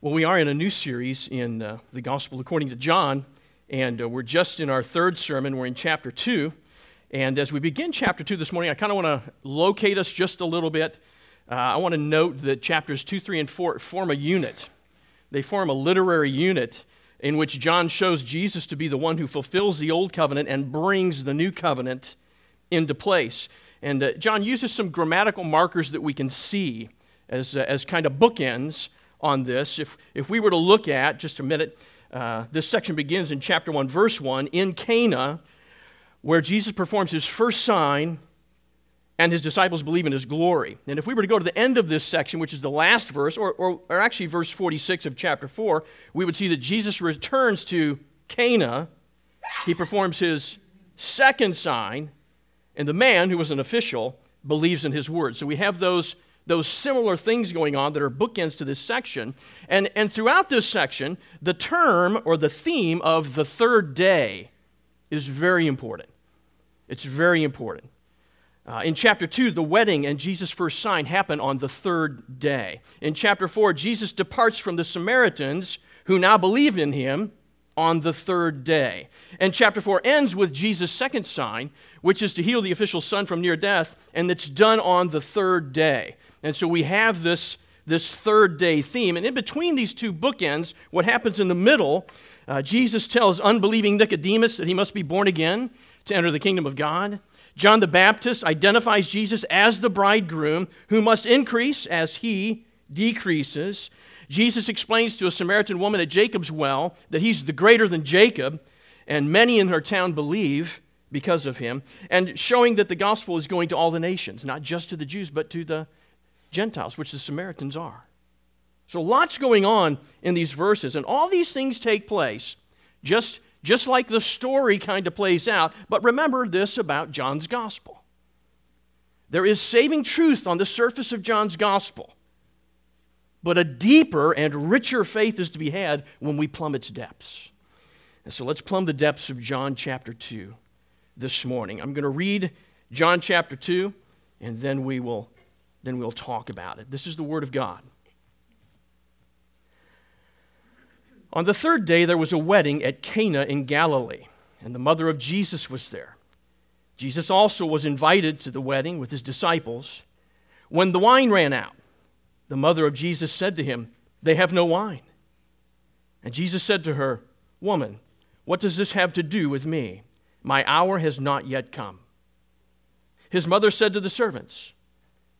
Well, we are in a new series in uh, the Gospel according to John, and uh, we're just in our third sermon. We're in chapter 2. And as we begin chapter 2 this morning, I kind of want to locate us just a little bit. Uh, I want to note that chapters 2, 3, and 4 form a unit. They form a literary unit in which John shows Jesus to be the one who fulfills the old covenant and brings the new covenant into place. And uh, John uses some grammatical markers that we can see as, uh, as kind of bookends on this. If, if we were to look at, just a minute, uh, this section begins in chapter 1, verse 1, in Cana, where Jesus performs his first sign and his disciples believe in his glory. And if we were to go to the end of this section, which is the last verse, or, or, or actually verse 46 of chapter 4, we would see that Jesus returns to Cana. He performs his second sign, and the man, who was an official, believes in his word. So we have those those similar things going on that are bookends to this section. And, and throughout this section, the term or the theme of the third day is very important. It's very important. Uh, in chapter 2, the wedding and Jesus' first sign happen on the third day. In chapter 4, Jesus departs from the Samaritans who now believe in him on the third day. And chapter 4 ends with Jesus' second sign, which is to heal the official son from near death, and it's done on the third day. And so we have this, this third day theme. And in between these two bookends, what happens in the middle, uh, Jesus tells unbelieving Nicodemus that he must be born again to enter the kingdom of God. John the Baptist identifies Jesus as the bridegroom who must increase as he decreases. Jesus explains to a Samaritan woman at Jacob's well that he's the greater than Jacob, and many in her town believe because of him, and showing that the gospel is going to all the nations, not just to the Jews, but to the Gentiles, which the Samaritans are. So lots going on in these verses, and all these things take place just, just like the story kind of plays out. But remember this about John's gospel. There is saving truth on the surface of John's gospel, but a deeper and richer faith is to be had when we plumb its depths. And so let's plumb the depths of John chapter 2 this morning. I'm going to read John chapter 2, and then we will then we'll talk about it. This is the Word of God. On the third day, there was a wedding at Cana in Galilee, and the mother of Jesus was there. Jesus also was invited to the wedding with his disciples. When the wine ran out, the mother of Jesus said to him, They have no wine. And Jesus said to her, Woman, what does this have to do with me? My hour has not yet come. His mother said to the servants,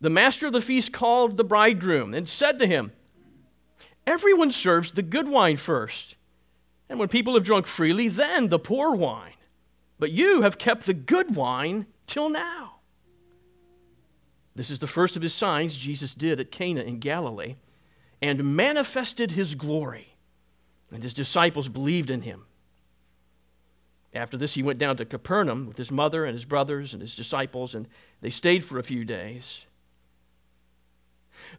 the master of the feast called the bridegroom and said to him, Everyone serves the good wine first, and when people have drunk freely, then the poor wine. But you have kept the good wine till now. This is the first of his signs Jesus did at Cana in Galilee and manifested his glory, and his disciples believed in him. After this, he went down to Capernaum with his mother and his brothers and his disciples, and they stayed for a few days.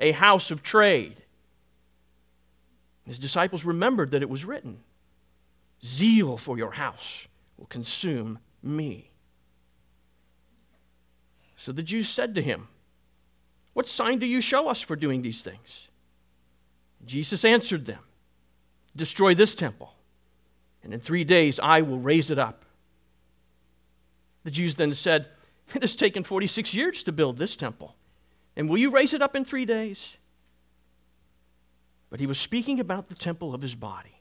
a house of trade. His disciples remembered that it was written Zeal for your house will consume me. So the Jews said to him, What sign do you show us for doing these things? Jesus answered them, Destroy this temple, and in three days I will raise it up. The Jews then said, It has taken 46 years to build this temple and will you raise it up in three days? but he was speaking about the temple of his body.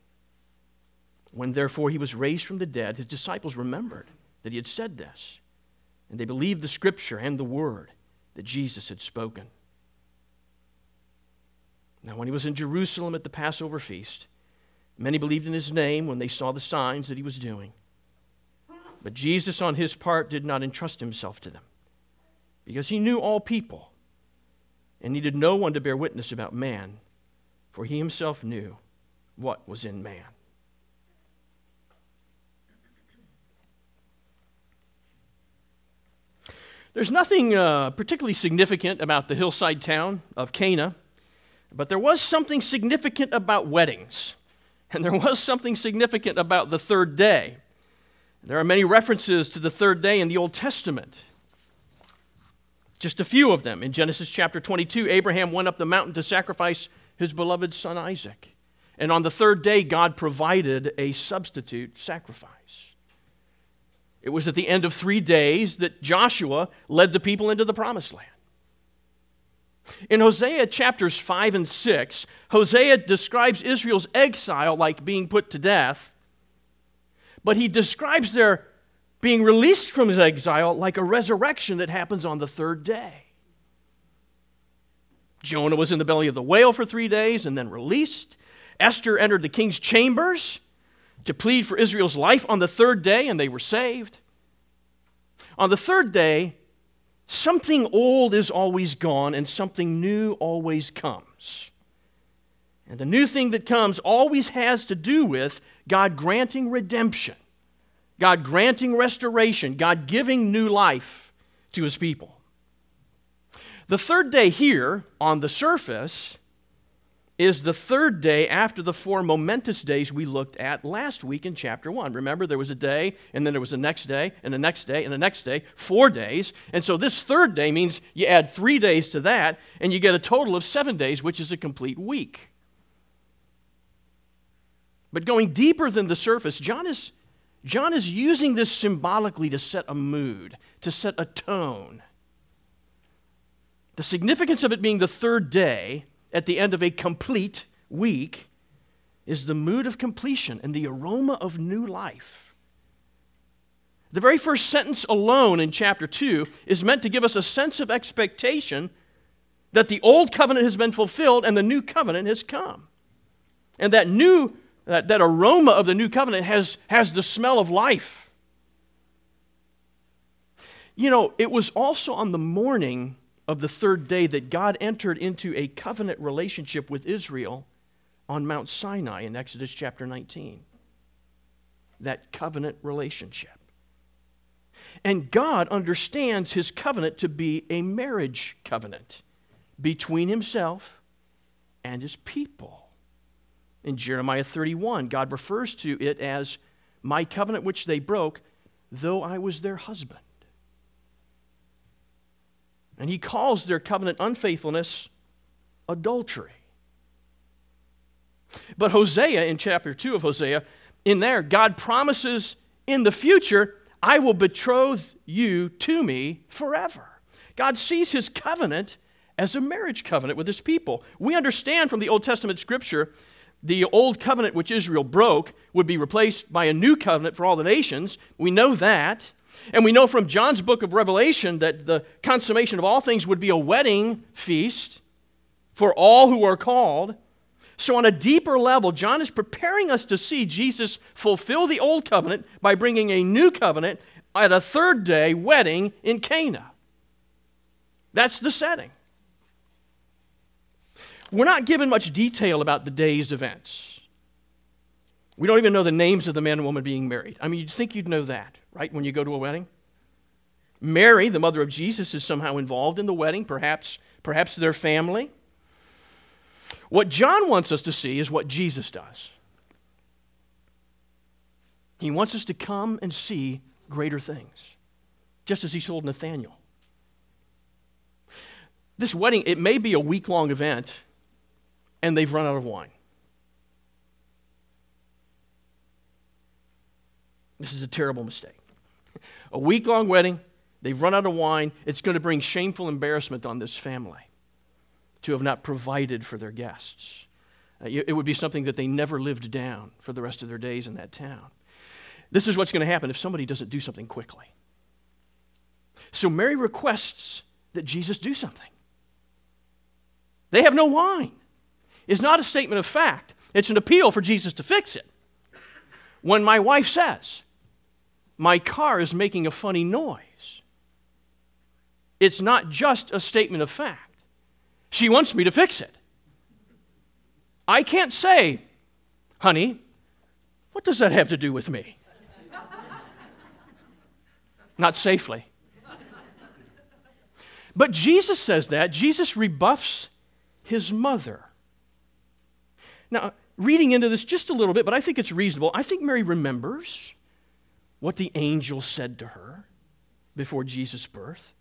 When therefore he was raised from the dead, his disciples remembered that he had said this, and they believed the scripture and the word that Jesus had spoken. Now, when he was in Jerusalem at the Passover feast, many believed in his name when they saw the signs that he was doing. But Jesus, on his part, did not entrust himself to them, because he knew all people and needed no one to bear witness about man, for he himself knew what was in man. There's nothing uh, particularly significant about the hillside town of Cana, but there was something significant about weddings, and there was something significant about the third day. There are many references to the third day in the Old Testament. Just a few of them. In Genesis chapter 22, Abraham went up the mountain to sacrifice his beloved son Isaac. And on the third day, God provided a substitute sacrifice. It was at the end of three days that Joshua led the people into the promised land. In Hosea chapters 5 and 6, Hosea describes Israel's exile like being put to death, but he describes their being released from his exile like a resurrection that happens on the third day. Jonah was in the belly of the whale for three days and then released. Esther entered the king's chambers to plead for Israel's life on the third day, and they were saved. On the third day, something old is always gone and something new always comes. And the new thing that comes always has to do with God granting redemption God granting restoration, God giving new life to his people. The third day here on the surface is the third day after the four momentous days we looked at last week in chapter 1. Remember, there was a day, and then there was the next day, and the next day, and the next day, four days. And so this third day means you add three days to that, and you get a total of seven days, which is a complete week. But going deeper than the surface, John is John is using this symbolically to set a mood, to set a tone. The significance of it being the third day at the end of a complete week is the mood of completion and the aroma of new life. The very first sentence alone in chapter 2 is meant to give us a sense of expectation that the old covenant has been fulfilled and the new covenant has come. And that new that, that aroma of the new covenant has, has the smell of life. You know, it was also on the morning of the third day that God entered into a covenant relationship with Israel on Mount Sinai in Exodus chapter 19. That covenant relationship. And God understands his covenant to be a marriage covenant between himself and his people. In Jeremiah 31, God refers to it as my covenant which they broke, though I was their husband. And he calls their covenant unfaithfulness adultery. But Hosea, in chapter 2 of Hosea, in there, God promises in the future, I will betroth you to me forever. God sees his covenant as a marriage covenant with his people. We understand from the Old Testament scripture the old covenant which Israel broke would be replaced by a new covenant for all the nations. We know that. And we know from John's book of Revelation that the consummation of all things would be a wedding feast for all who are called. So, on a deeper level, John is preparing us to see Jesus fulfill the old covenant by bringing a new covenant at a third day wedding in Cana. That's the setting. We're not given much detail about the day's events. We don't even know the names of the man and woman being married. I mean, you'd think you'd know that, right, when you go to a wedding? Mary, the mother of Jesus, is somehow involved in the wedding, perhaps, perhaps their family. What John wants us to see is what Jesus does. He wants us to come and see greater things, just as he told Nathaniel. This wedding, it may be a week long event, and they've run out of wine. This is a terrible mistake. A week long wedding, they've run out of wine. It's going to bring shameful embarrassment on this family to have not provided for their guests. Uh, it would be something that they never lived down for the rest of their days in that town. This is what's going to happen if somebody doesn't do something quickly. So Mary requests that Jesus do something. They have no wine. It's not a statement of fact, it's an appeal for Jesus to fix it. When my wife says, My car is making a funny noise, it's not just a statement of fact. She wants me to fix it. I can't say, Honey, what does that have to do with me? not safely. But Jesus says that. Jesus rebuffs his mother. Now, reading into this just a little bit, but I think it's reasonable. I think Mary remembers what the angel said to her before Jesus' birth.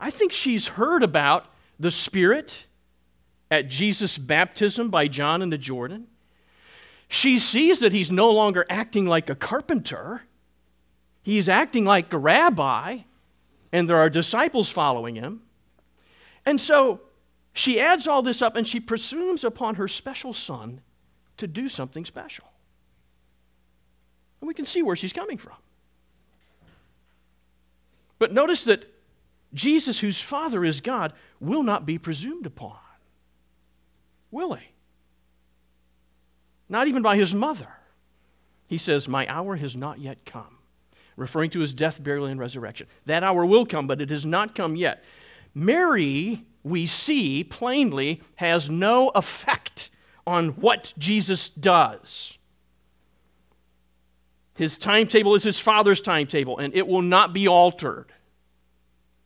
I think she's heard about the Spirit at Jesus' baptism by John in the Jordan. She sees that he's no longer acting like a carpenter, he's acting like a rabbi, and there are disciples following him. And so she adds all this up and she presumes upon her special son to do something special. And we can see where she's coming from. But notice that Jesus, whose Father is God, will not be presumed upon. Will he? Not even by his mother. He says, My hour has not yet come, referring to his death, burial, and resurrection. That hour will come, but it has not come yet. Mary, we see plainly, has no effect on what Jesus does. His timetable is his Father's timetable, and it will not be altered,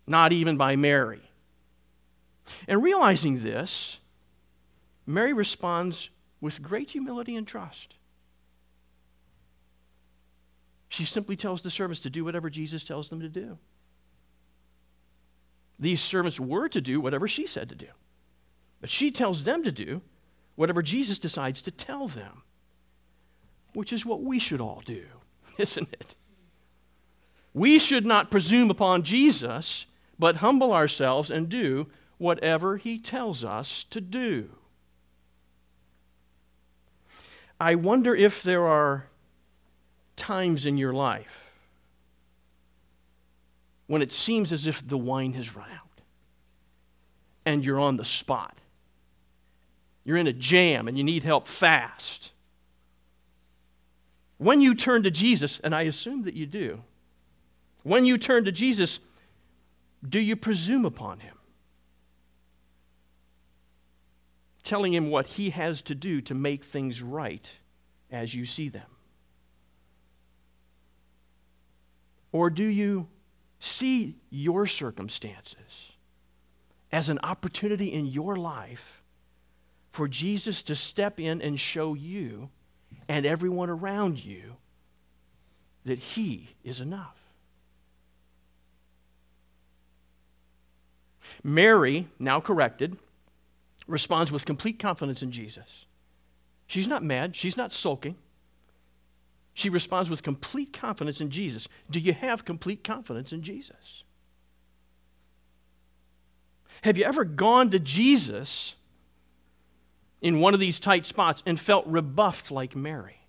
not even by Mary. And realizing this, Mary responds with great humility and trust. She simply tells the servants to do whatever Jesus tells them to do. These servants were to do whatever she said to do. But she tells them to do whatever Jesus decides to tell them, which is what we should all do, isn't it? We should not presume upon Jesus, but humble ourselves and do whatever he tells us to do. I wonder if there are times in your life when it seems as if the wine has run out and you're on the spot. You're in a jam and you need help fast. When you turn to Jesus, and I assume that you do, when you turn to Jesus, do you presume upon him? Telling him what he has to do to make things right as you see them? Or do you See your circumstances as an opportunity in your life for Jesus to step in and show you and everyone around you that He is enough. Mary, now corrected, responds with complete confidence in Jesus. She's not mad, she's not sulking. She responds with complete confidence in Jesus. Do you have complete confidence in Jesus? Have you ever gone to Jesus in one of these tight spots and felt rebuffed like Mary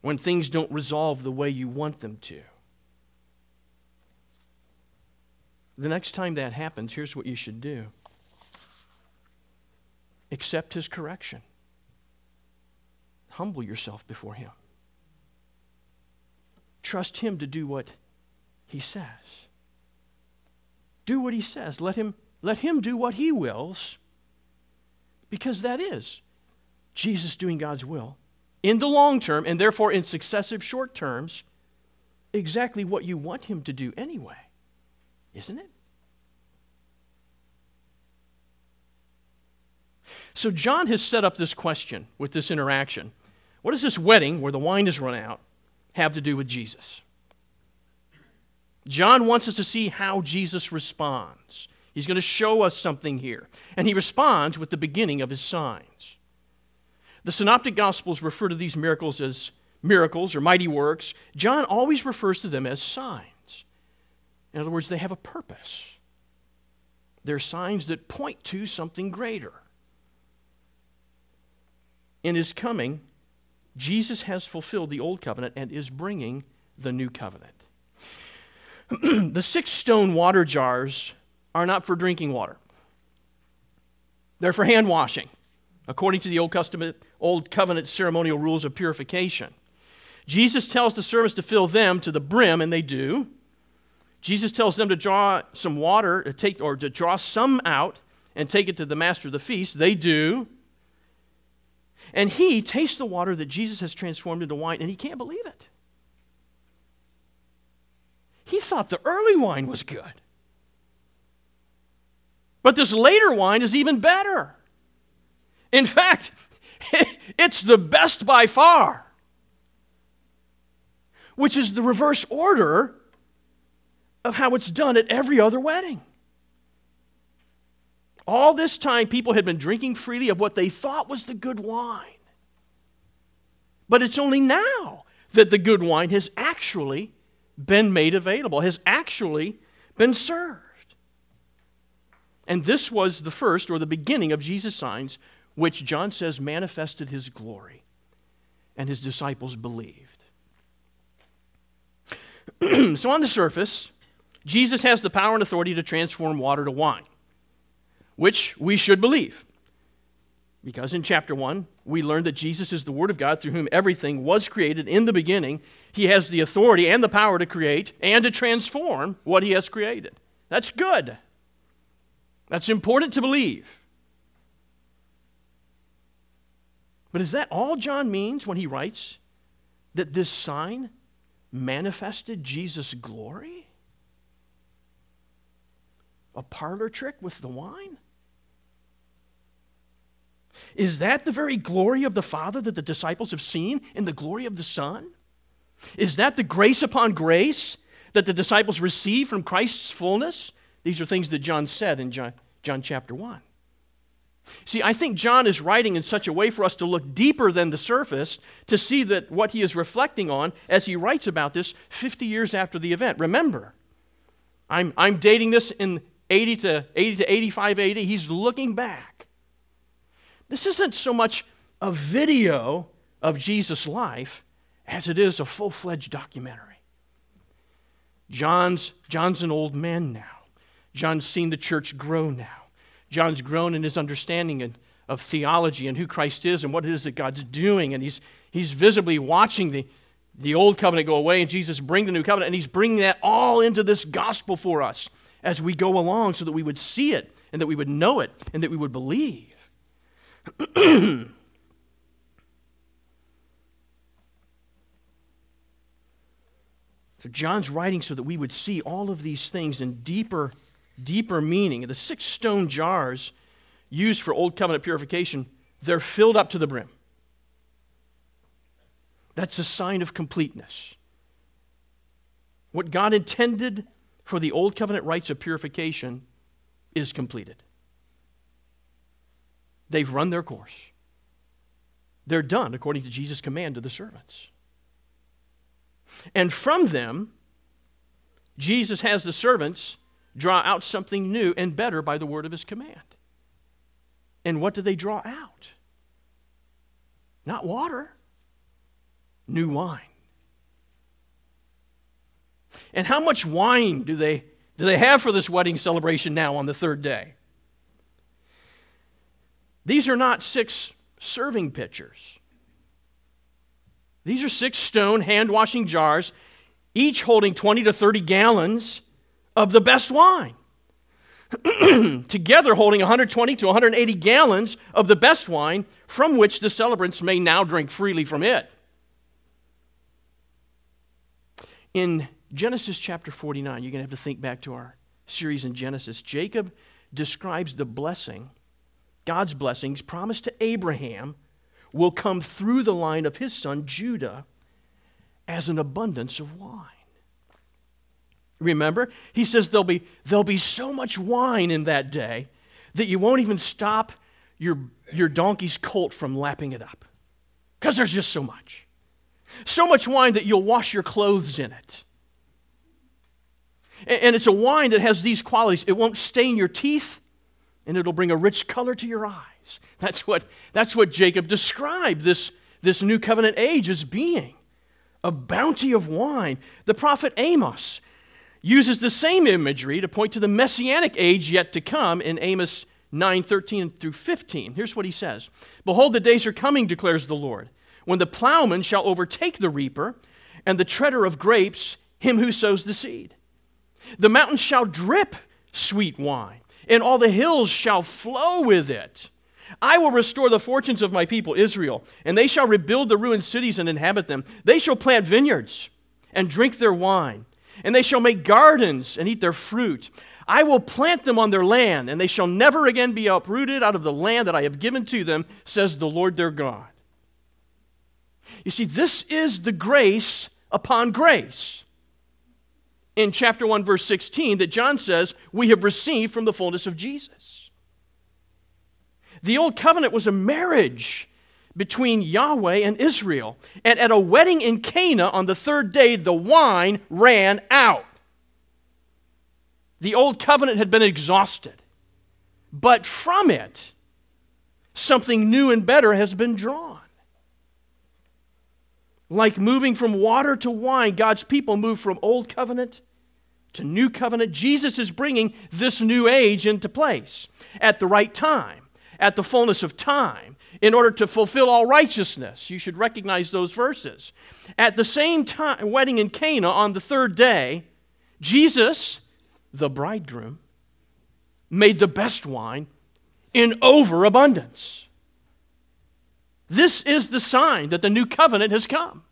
when things don't resolve the way you want them to? The next time that happens, here's what you should do accept his correction. Humble yourself before Him. Trust Him to do what He says. Do what He says. Let Him, let him do what He wills, because that is Jesus doing God's will in the long term, and therefore in successive short terms, exactly what you want Him to do anyway, isn't it? So, John has set up this question with this interaction. What does this wedding, where the wine is run out, have to do with Jesus? John wants us to see how Jesus responds. He's going to show us something here. And he responds with the beginning of his signs. The Synoptic Gospels refer to these miracles as miracles or mighty works. John always refers to them as signs. In other words, they have a purpose. They're signs that point to something greater. in his coming, Jesus has fulfilled the old covenant and is bringing the new covenant. the six stone water jars are not for drinking water, they're for hand washing, according to the Old, Testament, Old Covenant ceremonial rules of purification. Jesus tells the servants to fill them to the brim, and they do. Jesus tells them to draw some water, to take, or to draw some out and take it to the master of the feast. They do. And he tastes the water that Jesus has transformed into wine, and he can't believe it. He thought the early wine was good. But this later wine is even better. In fact, it's the best by far, which is the reverse order of how it's done at every other wedding. All this time, people had been drinking freely of what they thought was the good wine. But it's only now that the good wine has actually been made available, has actually been served. And this was the first or the beginning of Jesus' signs, which John says manifested his glory, and his disciples believed. so, on the surface, Jesus has the power and authority to transform water to wine, which we should believe. Because in chapter 1, we learned that Jesus is the Word of God through whom everything was created in the beginning. He has the authority and the power to create and to transform what He has created. That's good. That's important to believe. But is that all John means when he writes that this sign manifested Jesus' glory? A parlor trick with the wine? Is that the very glory of the Father that the disciples have seen in the glory of the Son? Is that the grace upon grace that the disciples receive from Christ's fullness? These are things that John said in John, John chapter 1. See, I think John is writing in such a way for us to look deeper than the surface to see that what he is reflecting on as he writes about this 50 years after the event. Remember, I'm, I'm dating this in 80 to 80 to 85 AD. He's looking back this isn't so much a video of Jesus' life as it is a full fledged documentary. John's, John's an old man now. John's seen the church grow now. John's grown in his understanding of theology and who Christ is and what it is that God's doing. And he's, he's visibly watching the, the old covenant go away and Jesus bring the new covenant. And he's bringing that all into this gospel for us as we go along so that we would see it and that we would know it and that we would believe. so John's writing so that we would see all of these things in deeper, deeper meaning. The six stone jars used for Old Covenant purification, they're filled up to the brim. That's a sign of completeness. What God intended for the Old Covenant rites of purification is completed. They've run their course. They're done according to Jesus' command to the servants. And from them, Jesus has the servants draw out something new and better by the word of his command. And what do they draw out? Not water, new wine. And how much wine do they, do they have for this wedding celebration now on the third day? These are not six serving pitchers. These are six stone hand washing jars, each holding 20 to 30 gallons of the best wine. Together holding 120 to 180 gallons of the best wine, from which the celebrants may now drink freely from it. In Genesis chapter 49, you're going to have to think back to our series in Genesis. Jacob describes the blessing God's blessings promised to Abraham will come through the line of his son Judah as an abundance of wine. Remember, he says there'll be, there'll be so much wine in that day that you won't even stop your, your donkey's colt from lapping it up because there's just so much. So much wine that you'll wash your clothes in it. And, and it's a wine that has these qualities it won't stain your teeth, and it'll bring a rich color to your eyes. That's what, that's what Jacob described this, this new covenant age as being a bounty of wine. The prophet Amos uses the same imagery to point to the messianic age yet to come in Amos 9 13 through 15. Here's what he says Behold, the days are coming, declares the Lord, when the plowman shall overtake the reaper, and the treader of grapes him who sows the seed. The mountains shall drip sweet wine, and all the hills shall flow with it. I will restore the fortunes of my people Israel, and they shall rebuild the ruined cities and inhabit them. They shall plant vineyards and drink their wine, and they shall make gardens and eat their fruit. I will plant them on their land, and they shall never again be uprooted out of the land that I have given to them, says the Lord their God. You see, this is the grace upon grace in chapter 1, verse 16, that John says we have received from the fullness of Jesus. The old covenant was a marriage between Yahweh and Israel. And at a wedding in Cana on the third day, the wine ran out. The old covenant had been exhausted. But from it, something new and better has been drawn. Like moving from water to wine, God's people move from old covenant to new covenant. Jesus is bringing this new age into place at the right time, at the fullness of time, in order to fulfill all righteousness. You should recognize those verses. At the same time, wedding in Cana on the third day, Jesus, the bridegroom, made the best wine in overabundance. This is the sign that the new covenant has come.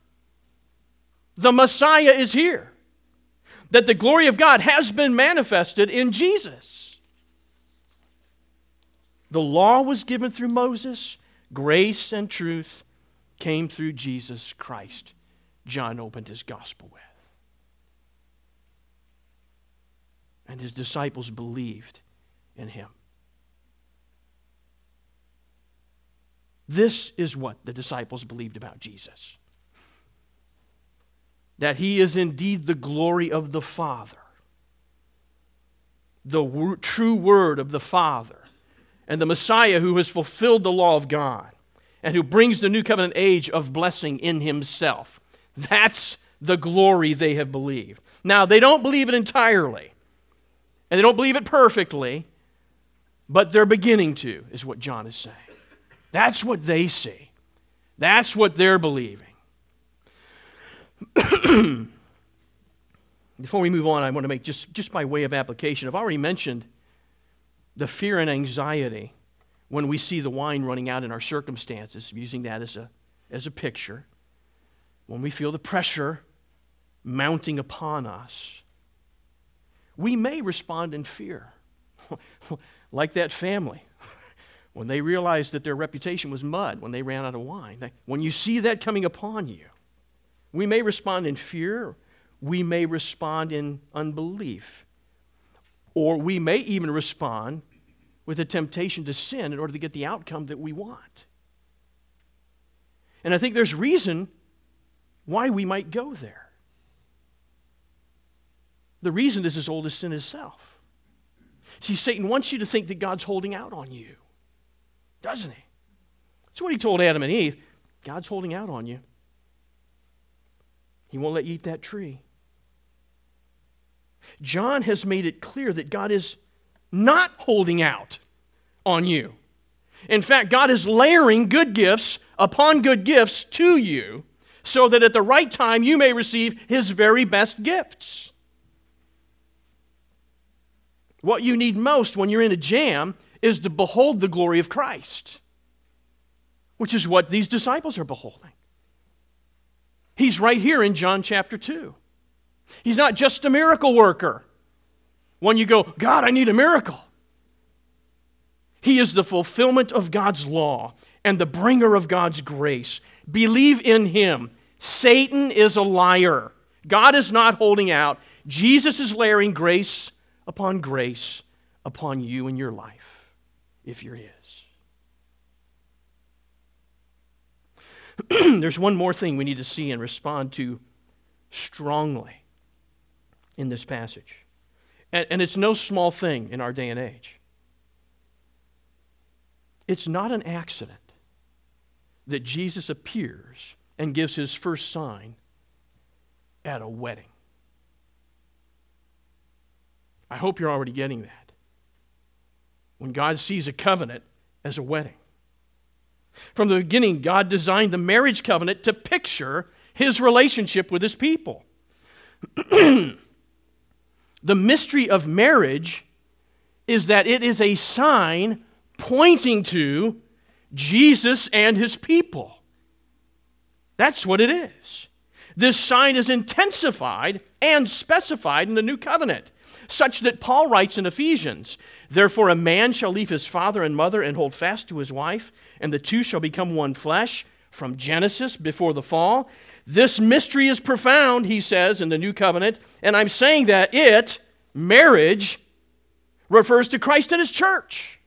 The Messiah is here. That the glory of God has been manifested in Jesus. The law was given through Moses, grace and truth came through Jesus Christ. John opened his gospel with. And his disciples believed in him. This is what the disciples believed about Jesus that he is indeed the glory of the Father, the true word of the Father, and the Messiah who has fulfilled the law of God and who brings the new covenant age of blessing in himself. That's the glory they have believed. Now, they don't believe it entirely, and they don't believe it perfectly, but they're beginning to, is what John is saying. That's what they see. That's what they're believing. Before we move on, I want to make just, just by way of application, I've already mentioned the fear and anxiety when we see the wine running out in our circumstances, using that as a, as a picture. When we feel the pressure mounting upon us, we may respond in fear, like that family when they realized that their reputation was mud when they ran out of wine. When you see that coming upon you, we may respond in fear, we may respond in unbelief, or we may even respond with a temptation to sin in order to get the outcome that we want. And I think there's reason why we might go there. The reason is as old as sin itself. See, Satan wants you to think that God's holding out on you doesn't he? That's what he told Adam and Eve. God's holding out on you. He won't let you eat that tree. John has made it clear that God is not holding out on you. In fact, God is layering good gifts upon good gifts to you so that at the right time you may receive his very best gifts. What you need most when you're in a jam is to behold the glory of Christ, which is what these disciples are beholding. He's right here in John chapter 2. He's not just a miracle worker. When you go, God, I need a miracle. He is the fulfillment of God's law and the bringer of God's grace. Believe in Him. Satan is a liar. God is not holding out. Jesus is layering grace upon grace upon you in your life if you're His. There's one more thing we need to see and respond to strongly in this passage. And, and, it's no small thing in our day and age. It's not an accident that Jesus appears and gives his first sign at a wedding. I hope you're already getting that. When God sees a covenant as a wedding, from the beginning, God designed the marriage covenant to picture his relationship with his people. the mystery of marriage is that it is a sign pointing to Jesus and his people. That's what it is. This sign is intensified and specified in the new covenant, such that Paul writes in Ephesians Therefore, a man shall leave his father and mother and hold fast to his wife, and the two shall become one flesh. From Genesis before the fall. This mystery is profound, he says in the new covenant, and I'm saying that it, marriage, refers to Christ and his church.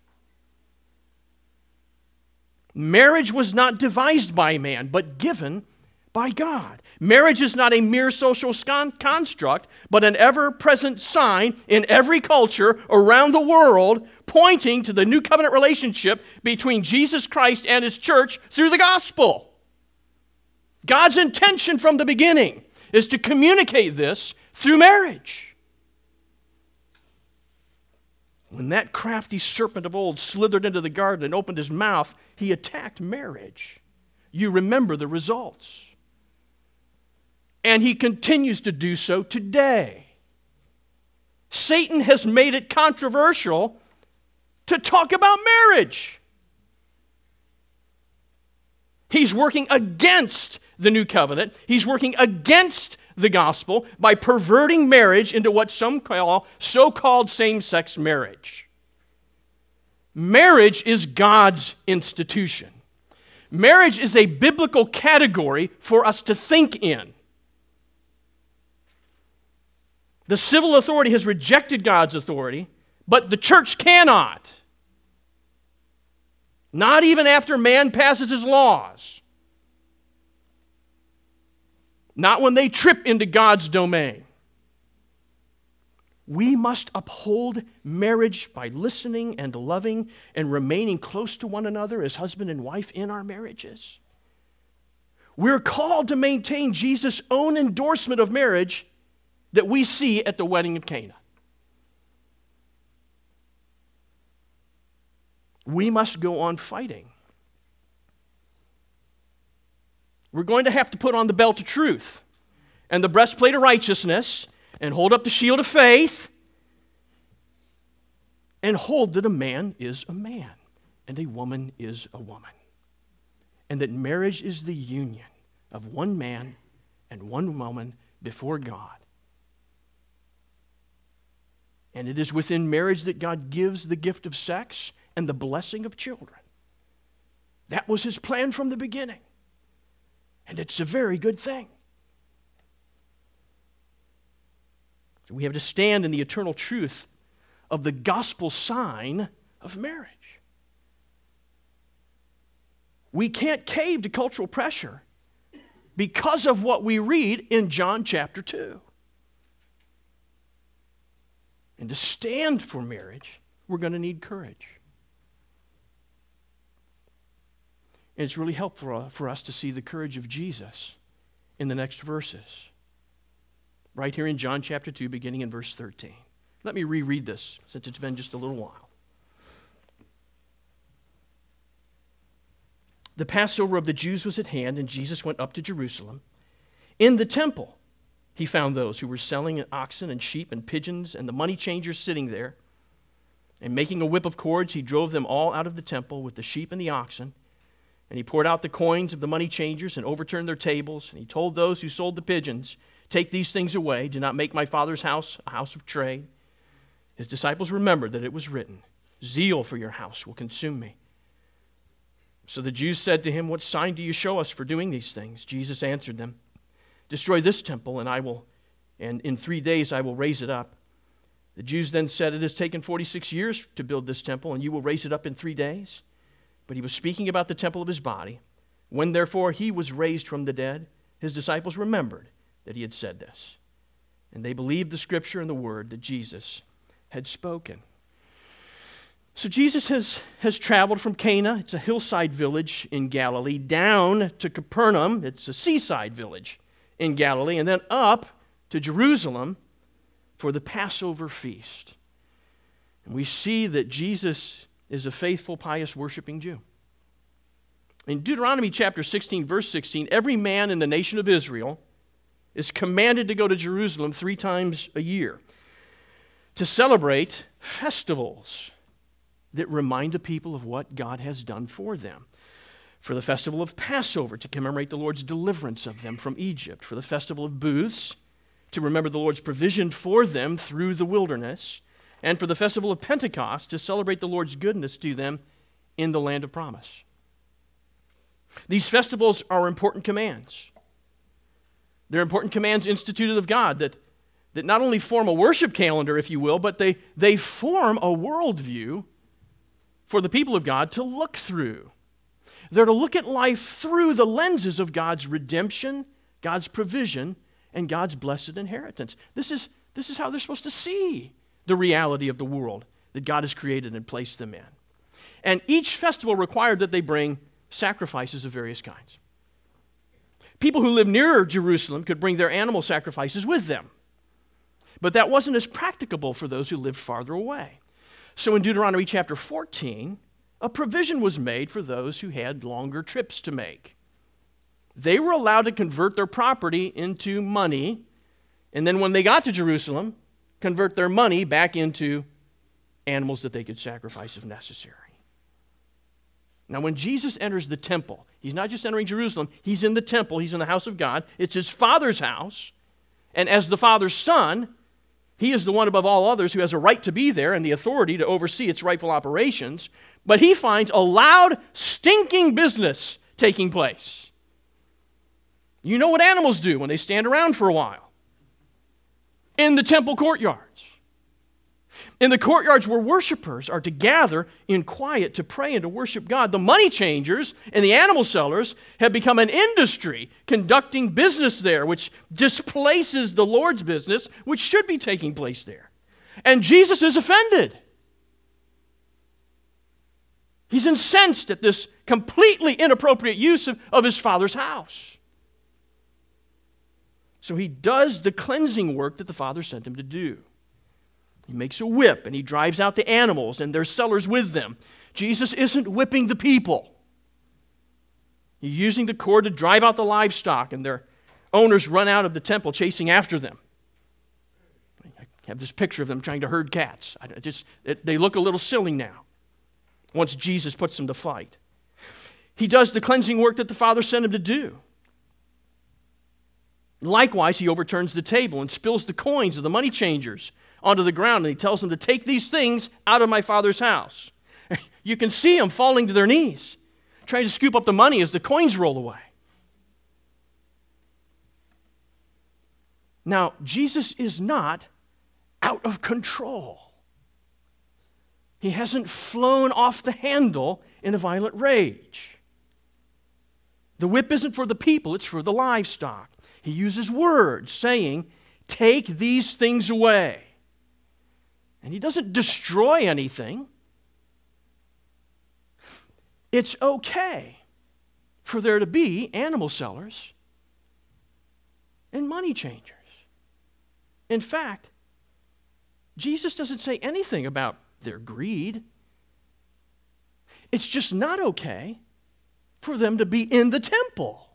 Marriage was not devised by man, but given by God. Marriage is not a mere social construct, but an ever present sign in every culture around the world, pointing to the new covenant relationship between Jesus Christ and his church through the gospel. God's intention from the beginning is to communicate this through marriage. When that crafty serpent of old slithered into the garden and opened his mouth, he attacked marriage. You remember the results and he continues to do so today. Satan has made it controversial to talk about marriage. He's working against the new covenant. He's working against the gospel by perverting marriage into what some call so called same sex marriage. Marriage is God's institution. Marriage is a biblical category for us to think in. The civil authority has rejected God's authority, but the church cannot. Not even after man passes his laws. Not when they trip into God's domain. We must uphold marriage by listening and loving and remaining close to one another as husband and wife in our marriages. We're called to maintain Jesus' own endorsement of marriage that we see at the wedding of Cana. We must go on fighting. We're going to have to put on the belt of truth and the breastplate of righteousness and hold up the shield of faith and hold that a man is a man and a woman is a woman. And that marriage is the union of one man and one woman before God. And it is within marriage that God gives the gift of sex and the blessing of children. That was his plan from the beginning. And it's a very good thing. So we have to stand in the eternal truth of the gospel sign of marriage. We can't cave to cultural pressure because of what we read in John chapter 2. And to stand for marriage, we're going to need courage. And it's really helpful for us to see the courage of Jesus in the next verses. Right here in John chapter 2, beginning in verse 13. Let me reread this since it's been just a little while. The Passover of the Jews was at hand, and Jesus went up to Jerusalem. In the temple, he found those who were selling oxen and sheep and pigeons and the money changers sitting there. And making a whip of cords, he drove them all out of the temple with the sheep and the oxen. And he poured out the coins of the money changers and overturned their tables. And he told those who sold the pigeons, Take these things away. Do not make my father's house a house of trade. His disciples remembered that it was written, Zeal for your house will consume me. So the Jews said to him, What sign do you show us for doing these things? Jesus answered them, Destroy this temple, and I will, and in three days I will raise it up. The Jews then said, It has taken 46 years to build this temple, and you will raise it up in three days. But he was speaking about the temple of his body. When therefore he was raised from the dead, his disciples remembered that he had said this. And they believed the scripture and the word that Jesus had spoken. So Jesus has, has traveled from Cana, it's a hillside village in Galilee, down to Capernaum, it's a seaside village in Galilee, and then up to Jerusalem for the Passover feast. And we see that Jesus is a faithful, pious, worshiping Jew. In Deuteronomy chapter 16, verse 16, every man in the nation of Israel is commanded to go to Jerusalem three times a year to celebrate festivals that remind the people of what God has done for them. For the festival of Passover, to commemorate the Lord's deliverance of them from Egypt. For the festival of booths, to remember the Lord's provision for them through the wilderness. And for the festival of Pentecost, to celebrate the Lord's goodness to them in the land of promise. These festivals are important commands. They're important commands instituted of God that, that not only form a worship calendar, if you will, but they, they form a worldview for the people of God to look through. They're to look at life through the lenses of God's redemption, God's provision, and God's blessed inheritance. This is, this is how they're supposed to see the reality of the world that God has created and placed them in. And each festival required that they bring sacrifices of various kinds. People who lived nearer Jerusalem could bring their animal sacrifices with them. But that wasn't as practicable for those who lived farther away. So in Deuteronomy chapter 14, a provision was made for those who had longer trips to make. They were allowed to convert their property into money, and then when they got to Jerusalem, convert their money back into animals that they could sacrifice if necessary. Now, when Jesus enters the temple, he's not just entering Jerusalem, he's in the temple, he's in the house of God. It's his Father's house. And as the Father's Son, he is the one above all others who has a right to be there and the authority to oversee its rightful operations. But he finds a loud, stinking business taking place. You know what animals do when they stand around for a while in the temple courtyards. In the courtyards where worshipers are to gather in quiet to pray and to worship God, the money changers and the animal sellers have become an industry conducting business there, which displaces the Lord's business, which should be taking place there. And Jesus is offended. He's incensed at this completely inappropriate use of, of his father's house. So he does the cleansing work that the father sent him to do. He makes a whip and he drives out the animals and their sellers with them. Jesus isn't whipping the people. He's using the cord to drive out the livestock, and their owners run out of the temple chasing after them. I have this picture of them trying to herd cats. I just, it, they look a little silly now once Jesus puts them to fight. He does the cleansing work that the Father sent him to do. Likewise, he overturns the table and spills the coins of the money changers onto the ground and he tells them to take these things out of my father's house. You can see them falling to their knees, trying to scoop up the money as the coins roll away. Now, Jesus is not out of control. He hasn't flown off the handle in a violent rage. The whip isn't for the people, it's for the livestock. He uses words saying, Take these things away. And he doesn't destroy anything. It's okay for there to be animal sellers and money changers. In fact, Jesus doesn't say anything about their greed. It's just not okay for them to be in the temple.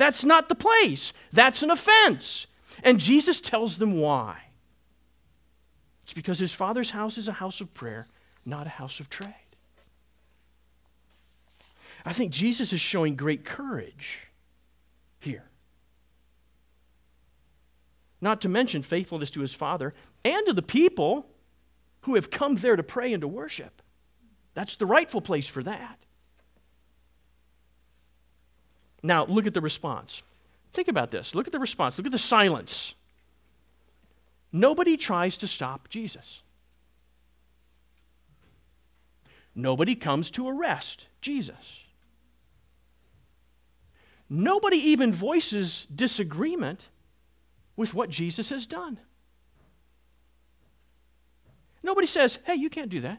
That's not the place. That's an offense. And Jesus tells them why. It's because his father's house is a house of prayer, not a house of trade. I think Jesus is showing great courage here. Not to mention faithfulness to his father and to the people who have come there to pray and to worship. That's the rightful place for that. Now, look at the response. Think about this. Look at the response. Look at the silence. Nobody tries to stop Jesus. Nobody comes to arrest Jesus. Nobody even voices disagreement with what Jesus has done. Nobody says, hey, you can't do that.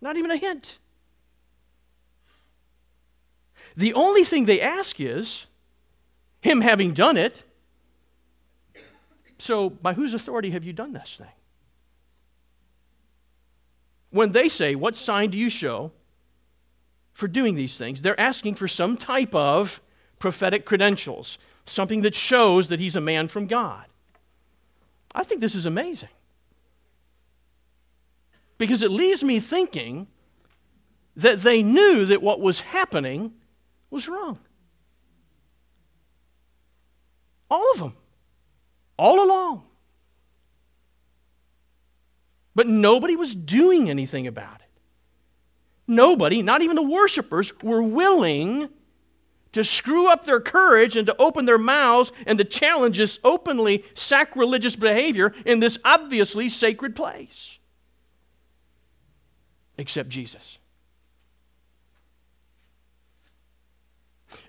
Not even a hint. The only thing they ask is, him having done it, so by whose authority have you done this thing? When they say, What sign do you show for doing these things? They're asking for some type of prophetic credentials, something that shows that he's a man from God. I think this is amazing. Because it leaves me thinking that they knew that what was happening was wrong. All of them. All along. But nobody was doing anything about it. Nobody, not even the worshipers, were willing to screw up their courage and to open their mouths and to challenge this openly sacrilegious behavior in this obviously sacred place. Except Jesus.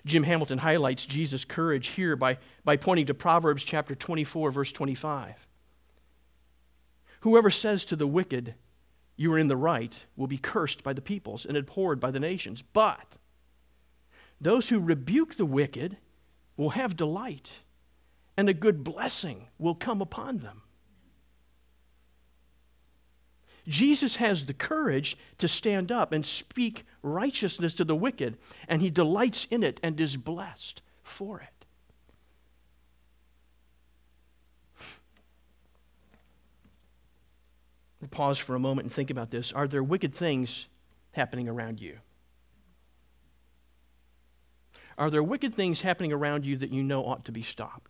Jim Hamilton highlights Jesus' courage here by, by pointing to Proverbs chapter 24, verse 25. Whoever says to the wicked, You are in the right, will be cursed by the peoples and abhorred by the nations. But those who rebuke the wicked will have delight, and a good blessing will come upon them. Jesus has the courage to stand up and speak righteousness to the wicked, and he delights in it and is blessed for it. Pause for a moment and think about this. Are there wicked things happening around you? Are there wicked things happening around you that you know ought to be stopped?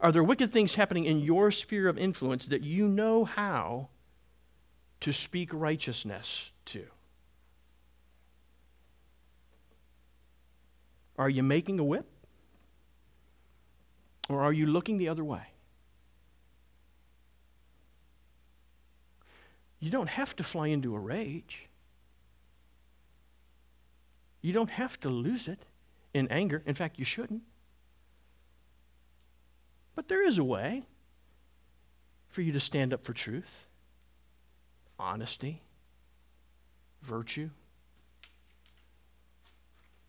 Are there wicked things happening in your sphere of influence that you know how to speak righteousness to? Are you making a whip? Or are you looking the other way? You don't have to fly into a rage. You don't have to lose it in anger. In fact, you shouldn't. But there is a way for you to stand up for truth, honesty, virtue.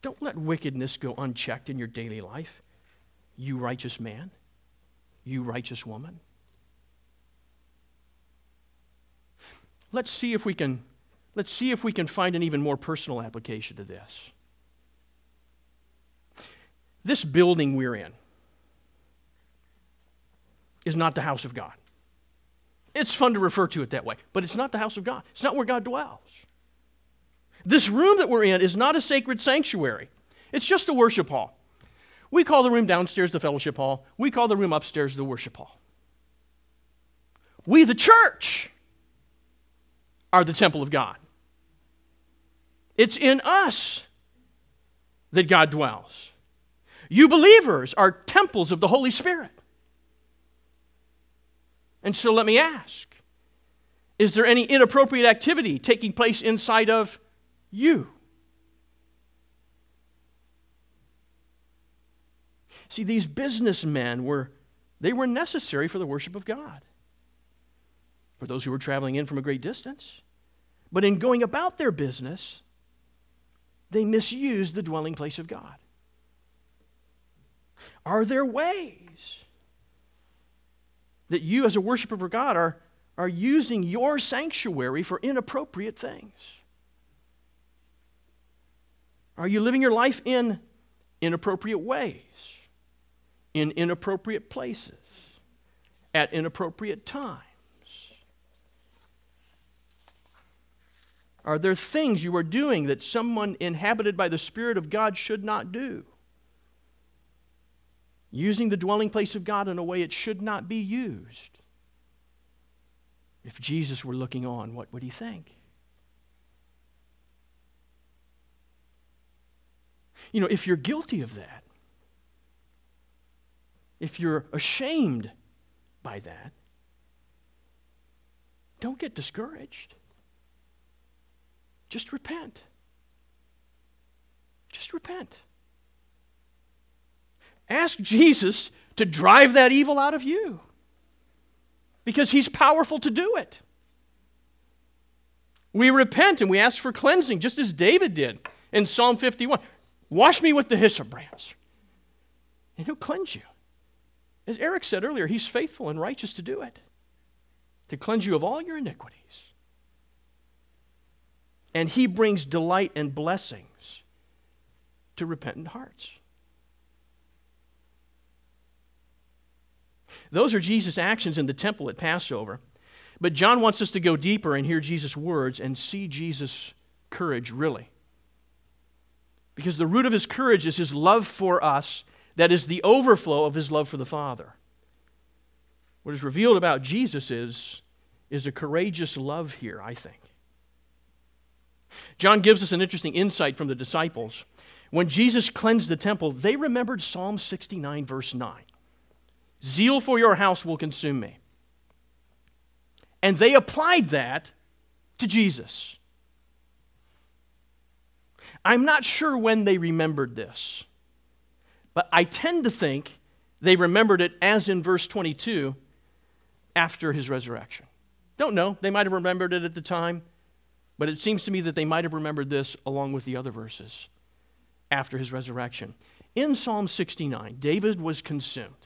Don't let wickedness go unchecked in your daily life, you righteous man, you righteous woman. Let's see if we can let's see if we can find an even more personal application to this. This building we're in is not the house of God. It's fun to refer to it that way, but it's not the house of God. It's not where God dwells. This room that we're in is not a sacred sanctuary, it's just a worship hall. We call the room downstairs the fellowship hall, we call the room upstairs the worship hall. We, the church, are the temple of God. It's in us that God dwells. You believers are temples of the Holy Spirit. And so let me ask Is there any inappropriate activity taking place inside of you? See, these businessmen were they were necessary for the worship of God. For those who were traveling in from a great distance. But in going about their business, they misused the dwelling place of God. Are there ways that you, as a worshiper of God, are, are using your sanctuary for inappropriate things? Are you living your life in inappropriate ways, in inappropriate places, at inappropriate times? Are there things you are doing that someone inhabited by the Spirit of God should not do? Using the dwelling place of God in a way it should not be used. If Jesus were looking on, what would he think? You know, if you're guilty of that, if you're ashamed by that, don't get discouraged. Just repent. Just repent. Ask Jesus to drive that evil out of you because He's powerful to do it. We repent and we ask for cleansing, just as David did in Psalm 51. Wash me with the hyssop branch, and He'll cleanse you. As Eric said earlier, He's faithful and righteous to do it, to cleanse you of all your iniquities. And He brings delight and blessings to repentant hearts. Those are Jesus' actions in the temple at Passover. But John wants us to go deeper and hear Jesus' words and see Jesus' courage really. Because the root of his courage is his love for us, that is the overflow of his love for the Father. What is revealed about Jesus is, is a courageous love here, I think. John gives us an interesting insight from the disciples. When Jesus cleansed the temple, they remembered Psalm 69, verse 9. Zeal for your house will consume me. And they applied that to Jesus. I'm not sure when they remembered this, but I tend to think they remembered it as in verse 22 after his resurrection. Don't know. They might have remembered it at the time, but it seems to me that they might have remembered this along with the other verses after his resurrection. In Psalm 69, David was consumed.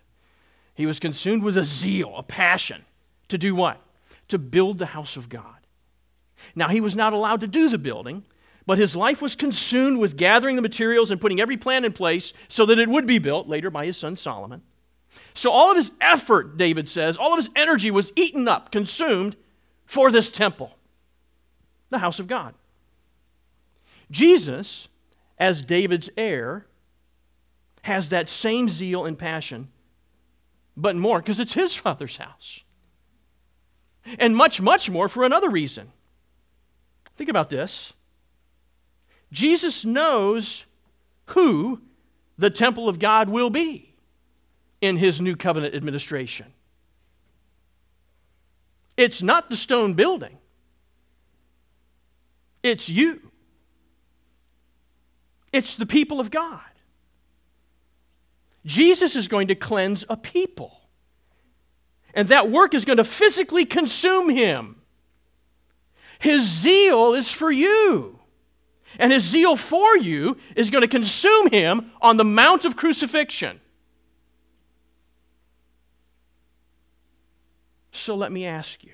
He was consumed with a zeal, a passion to do what? To build the house of God. Now, he was not allowed to do the building, but his life was consumed with gathering the materials and putting every plan in place so that it would be built later by his son Solomon. So, all of his effort, David says, all of his energy was eaten up, consumed for this temple, the house of God. Jesus, as David's heir, has that same zeal and passion but more because it's his father's house. And much, much more for another reason. Think about this Jesus knows who the temple of God will be in his new covenant administration. It's not the stone building, it's you, it's the people of God. Jesus is going to cleanse a people. And that work is going to physically consume him. His zeal is for you. And his zeal for you is going to consume him on the Mount of Crucifixion. So let me ask you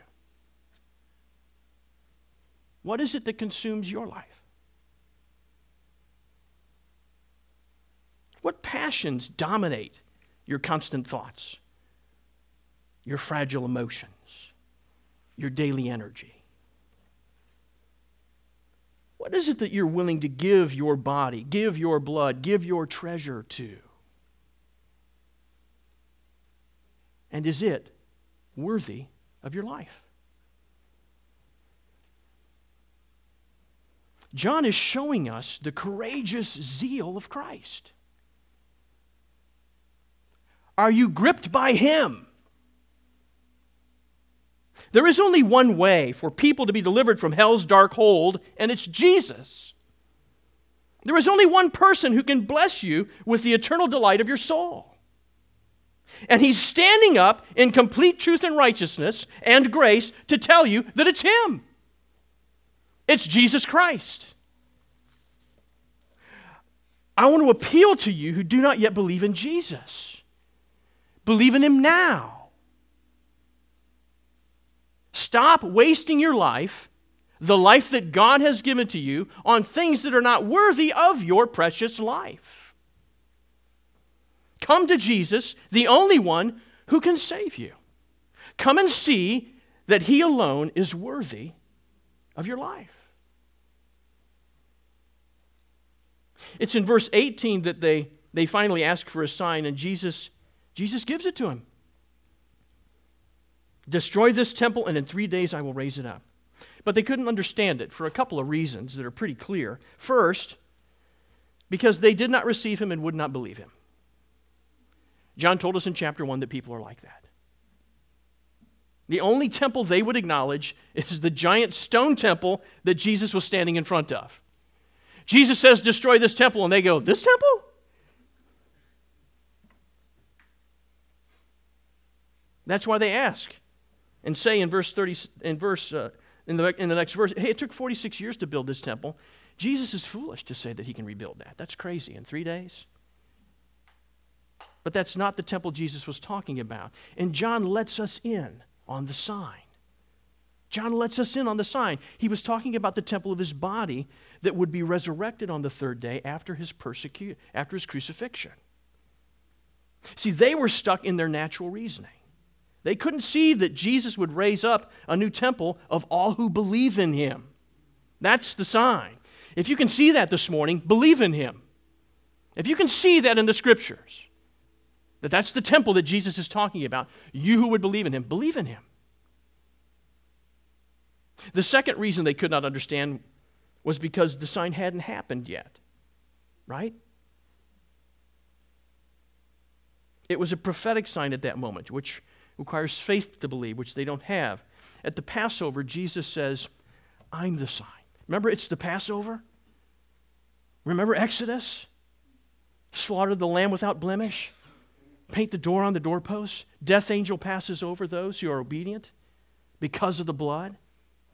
what is it that consumes your life? What passions dominate your constant thoughts, your fragile emotions, your daily energy? What is it that you're willing to give your body, give your blood, give your treasure to? And is it worthy of your life? John is showing us the courageous zeal of Christ. Are you gripped by Him? There is only one way for people to be delivered from hell's dark hold, and it's Jesus. There is only one person who can bless you with the eternal delight of your soul. And he's standing up in complete truth and righteousness and grace to tell you that it's him. It's Jesus Christ. I want to appeal to you who do not yet believe in Jesus. Believe in Him now. Stop wasting your life, the life that God has given to you, on things that are not worthy of your precious life. Come to Jesus, the only one who can save you. Come and see that He alone is worthy of your life. It's in verse 18 that they, they finally ask for a sign, and Jesus Jesus gives it to him. Destroy this temple, and in three days I will raise it up. But they couldn't understand it for a couple of reasons that are pretty clear. First, because they did not receive him and would not believe him. John told us in chapter 1 that people are like that. The only temple they would acknowledge is the giant stone temple that Jesus was standing in front of. Jesus says, Destroy this temple, and they go, This temple? That's why they ask and say in verse 30, in verse, uh, in the, in the next verse, hey, it took 46 years to build this temple. Jesus is foolish to say that he can rebuild that. That's crazy. In three days? But that's not the temple Jesus was talking about. And John lets us in on the sign. John lets us in on the sign. He was talking about the temple of his body that would be resurrected on the third day after his persecu- after his crucifixion. See, they were stuck in their natural reasoning. They couldn't see that Jesus would raise up a new temple of all who believe in him. That's the sign. If you can see that this morning, believe in him. If you can see that in the scriptures, that that's the temple that Jesus is talking about, you who would believe in him, believe in him. The second reason they could not understand was because the sign hadn't happened yet, right? It was a prophetic sign at that moment, which requires faith to believe, which they don't have. At the Passover, Jesus says, I'm the sign. Remember, it's the Passover? Remember Exodus? Slaughtered the lamb without blemish? Paint the door on the doorpost? Death angel passes over those who are obedient because of the blood?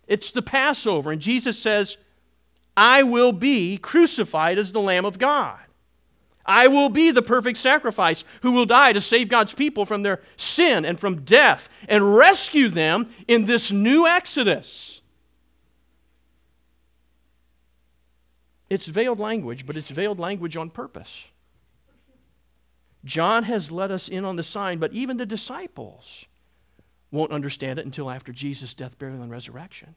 It's the Passover, and Jesus says, I will be crucified as the Lamb of God. I will be the perfect sacrifice who will die to save God's people from their sin and from death and rescue them in this new Exodus. It's veiled language, but it's veiled language on purpose. John has let us in on the sign, but even the disciples won't understand it until after Jesus' death, burial, and resurrection.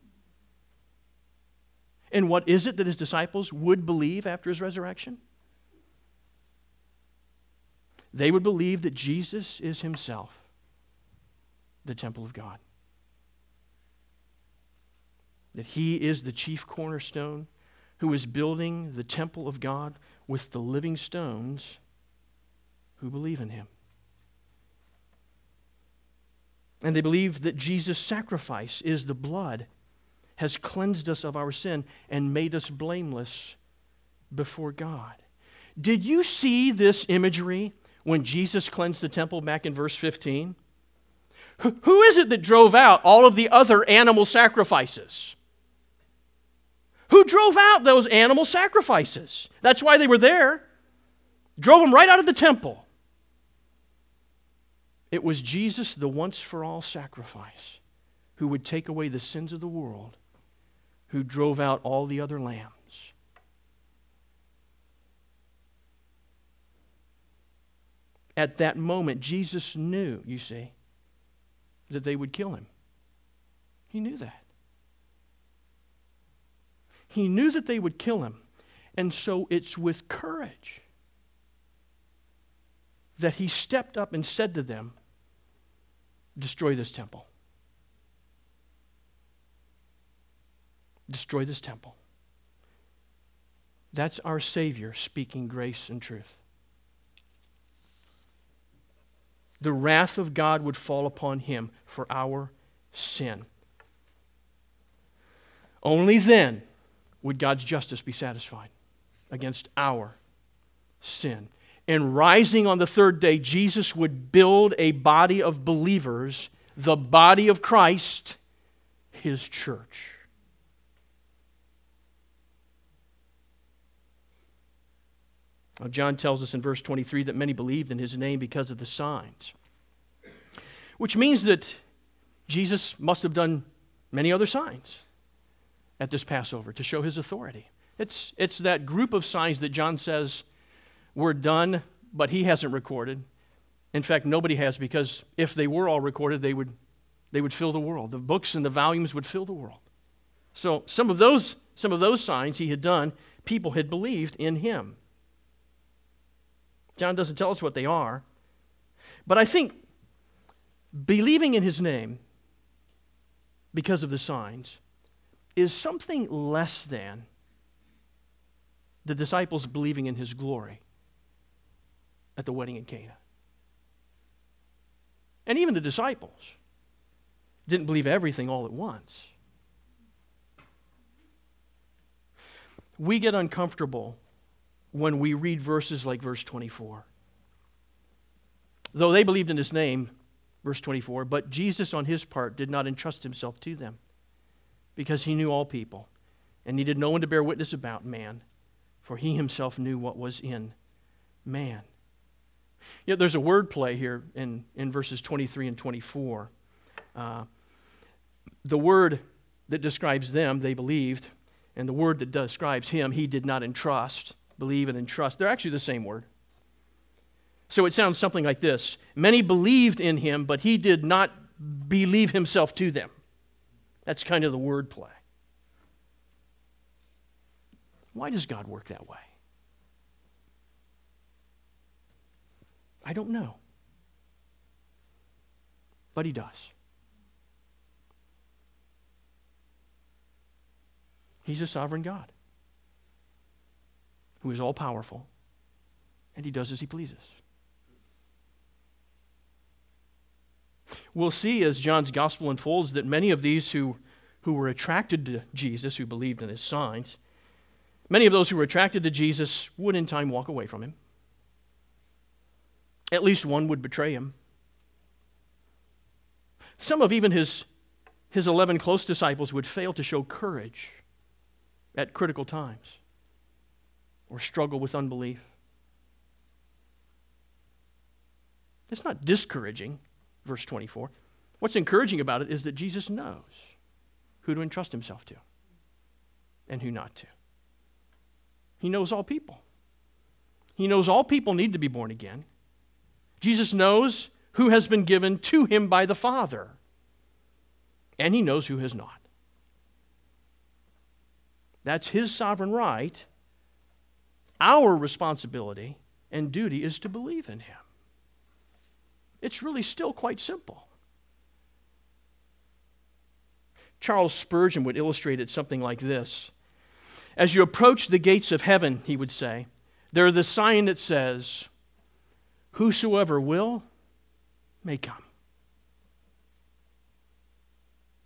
And what is it that his disciples would believe after his resurrection? They would believe that Jesus is himself the temple of God. That he is the chief cornerstone who is building the temple of God with the living stones who believe in him. And they believe that Jesus' sacrifice is the blood, has cleansed us of our sin, and made us blameless before God. Did you see this imagery when Jesus cleansed the temple back in verse 15? Who is it that drove out all of the other animal sacrifices? Who drove out those animal sacrifices? That's why they were there. Drove them right out of the temple. It was Jesus, the once for all sacrifice, who would take away the sins of the world, who drove out all the other lambs. At that moment, Jesus knew, you see, that they would kill him. He knew that. He knew that they would kill him. And so it's with courage that he stepped up and said to them, Destroy this temple. Destroy this temple. That's our Savior speaking grace and truth. The wrath of God would fall upon him for our sin. Only then would God's justice be satisfied against our sin. And rising on the third day, Jesus would build a body of believers, the body of Christ, his church. Now, Uh, John tells us in verse 23 that many believed in his name because of the signs, which means that Jesus must have done many other signs at this Passover to show his authority. It's, it's that group of signs that John says were done, but he hasn't recorded. In fact, nobody has because if they were all recorded, they would, they would fill the world. The books and the volumes would fill the world. So some of those, some of those signs he had done, people had believed in him. John doesn't tell us what they are. But I think believing in his name because of the signs is something less than the disciples believing in his glory at the wedding in Cana. And even the disciples didn't believe everything all at once. We get uncomfortable when we read verses like verse 24. Though they believed in his name, Verse 24, but Jesus on his part did not entrust himself to them because he knew all people and needed no one to bear witness about man, for he himself knew what was in man. Know, there's a word play here in, in verses 23 and 24. Uh, the word that describes them, they believed, and the word that describes him, he did not entrust, believe and entrust, they're actually the same word. So it sounds something like this Many believed in him, but he did not believe himself to them. That's kind of the word play. Why does God work that way? I don't know. But he does. He's a sovereign God who is all powerful, and he does as he pleases. We'll see as John's gospel unfolds that many of these who, who were attracted to Jesus, who believed in his signs, many of those who were attracted to Jesus would in time walk away from him. At least one would betray him. Some of even his, his 11 close disciples would fail to show courage at critical times or struggle with unbelief. It's not discouraging, verse 24. What's encouraging about it is that Jesus knows who to entrust himself to and who not to. He knows all people. He knows all people need to be born again. Jesus knows who has been given to him by the Father, and he knows who has not. That's his sovereign right. Our responsibility and duty is to believe in him. It's really still quite simple. Charles Spurgeon would illustrate it something like this As you approach the gates of heaven, he would say, there is the sign that says, Whosoever will may come.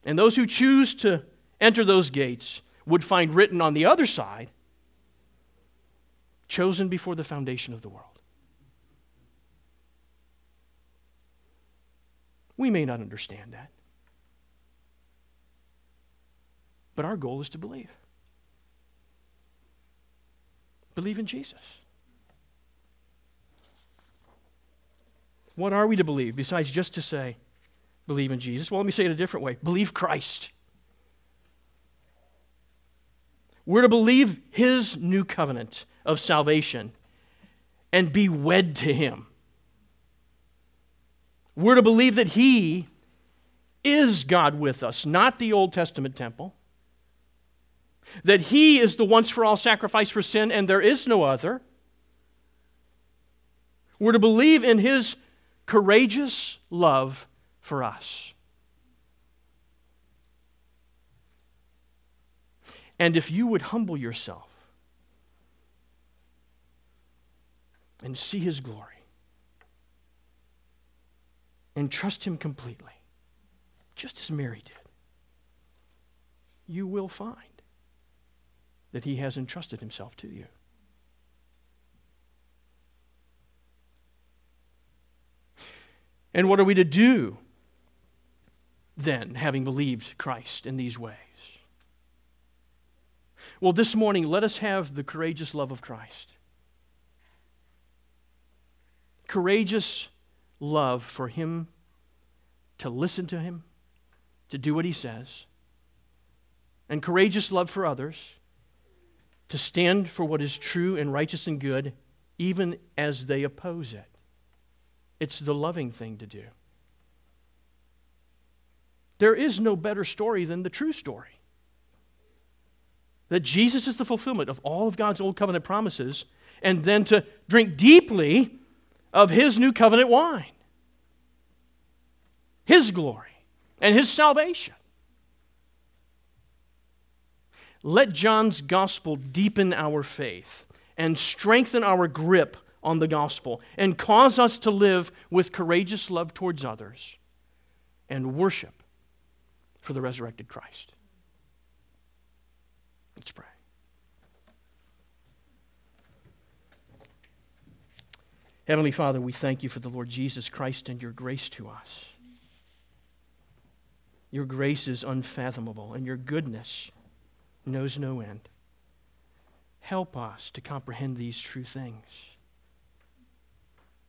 And those who choose to enter those gates would find written on the other side, chosen before the foundation of the world. We may not understand that. But our goal is to believe. Believe in Jesus. What are we to believe besides just to say, believe in Jesus? Well, let me say it a different way believe Christ. We're to believe his new covenant of salvation and be wed to him. We're to believe that he is God with us, not the Old Testament temple. That he is the once for all sacrifice for sin and there is no other. We're to believe in his courageous love for us. And if you would humble yourself and see his glory and trust him completely, just as Mary did, you will find that he has entrusted himself to you. And what are we to do then, having believed Christ in these ways? Well, this morning, let us have the courageous love of Christ. Courageous love for Him to listen to Him, to do what He says, and courageous love for others to stand for what is true and righteous and good, even as they oppose it. It's the loving thing to do. There is no better story than the true story that Jesus is the fulfillment of all of God's old covenant promises, and then to drink deeply of his new covenant wine, his glory, and his salvation. Let John's gospel deepen our faith and strengthen our grip on the gospel and cause us to live with courageous love towards others and worship for the resurrected Christ. Let's pray. Heavenly Father, we thank you for the Lord Jesus Christ and your grace to us. Your grace is unfathomable, and your goodness knows no end. Help us to comprehend these true things.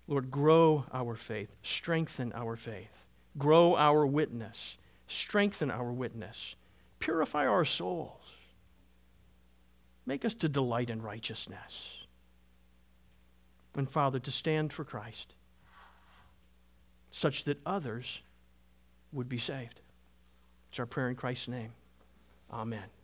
Lord, grow our faith, strengthen our faith, grow our witness, strengthen our witness, purify our souls, make us to delight in righteousness. And Father, to stand for Christ, such that others would be saved. It's our prayer in Christ's name. Amen.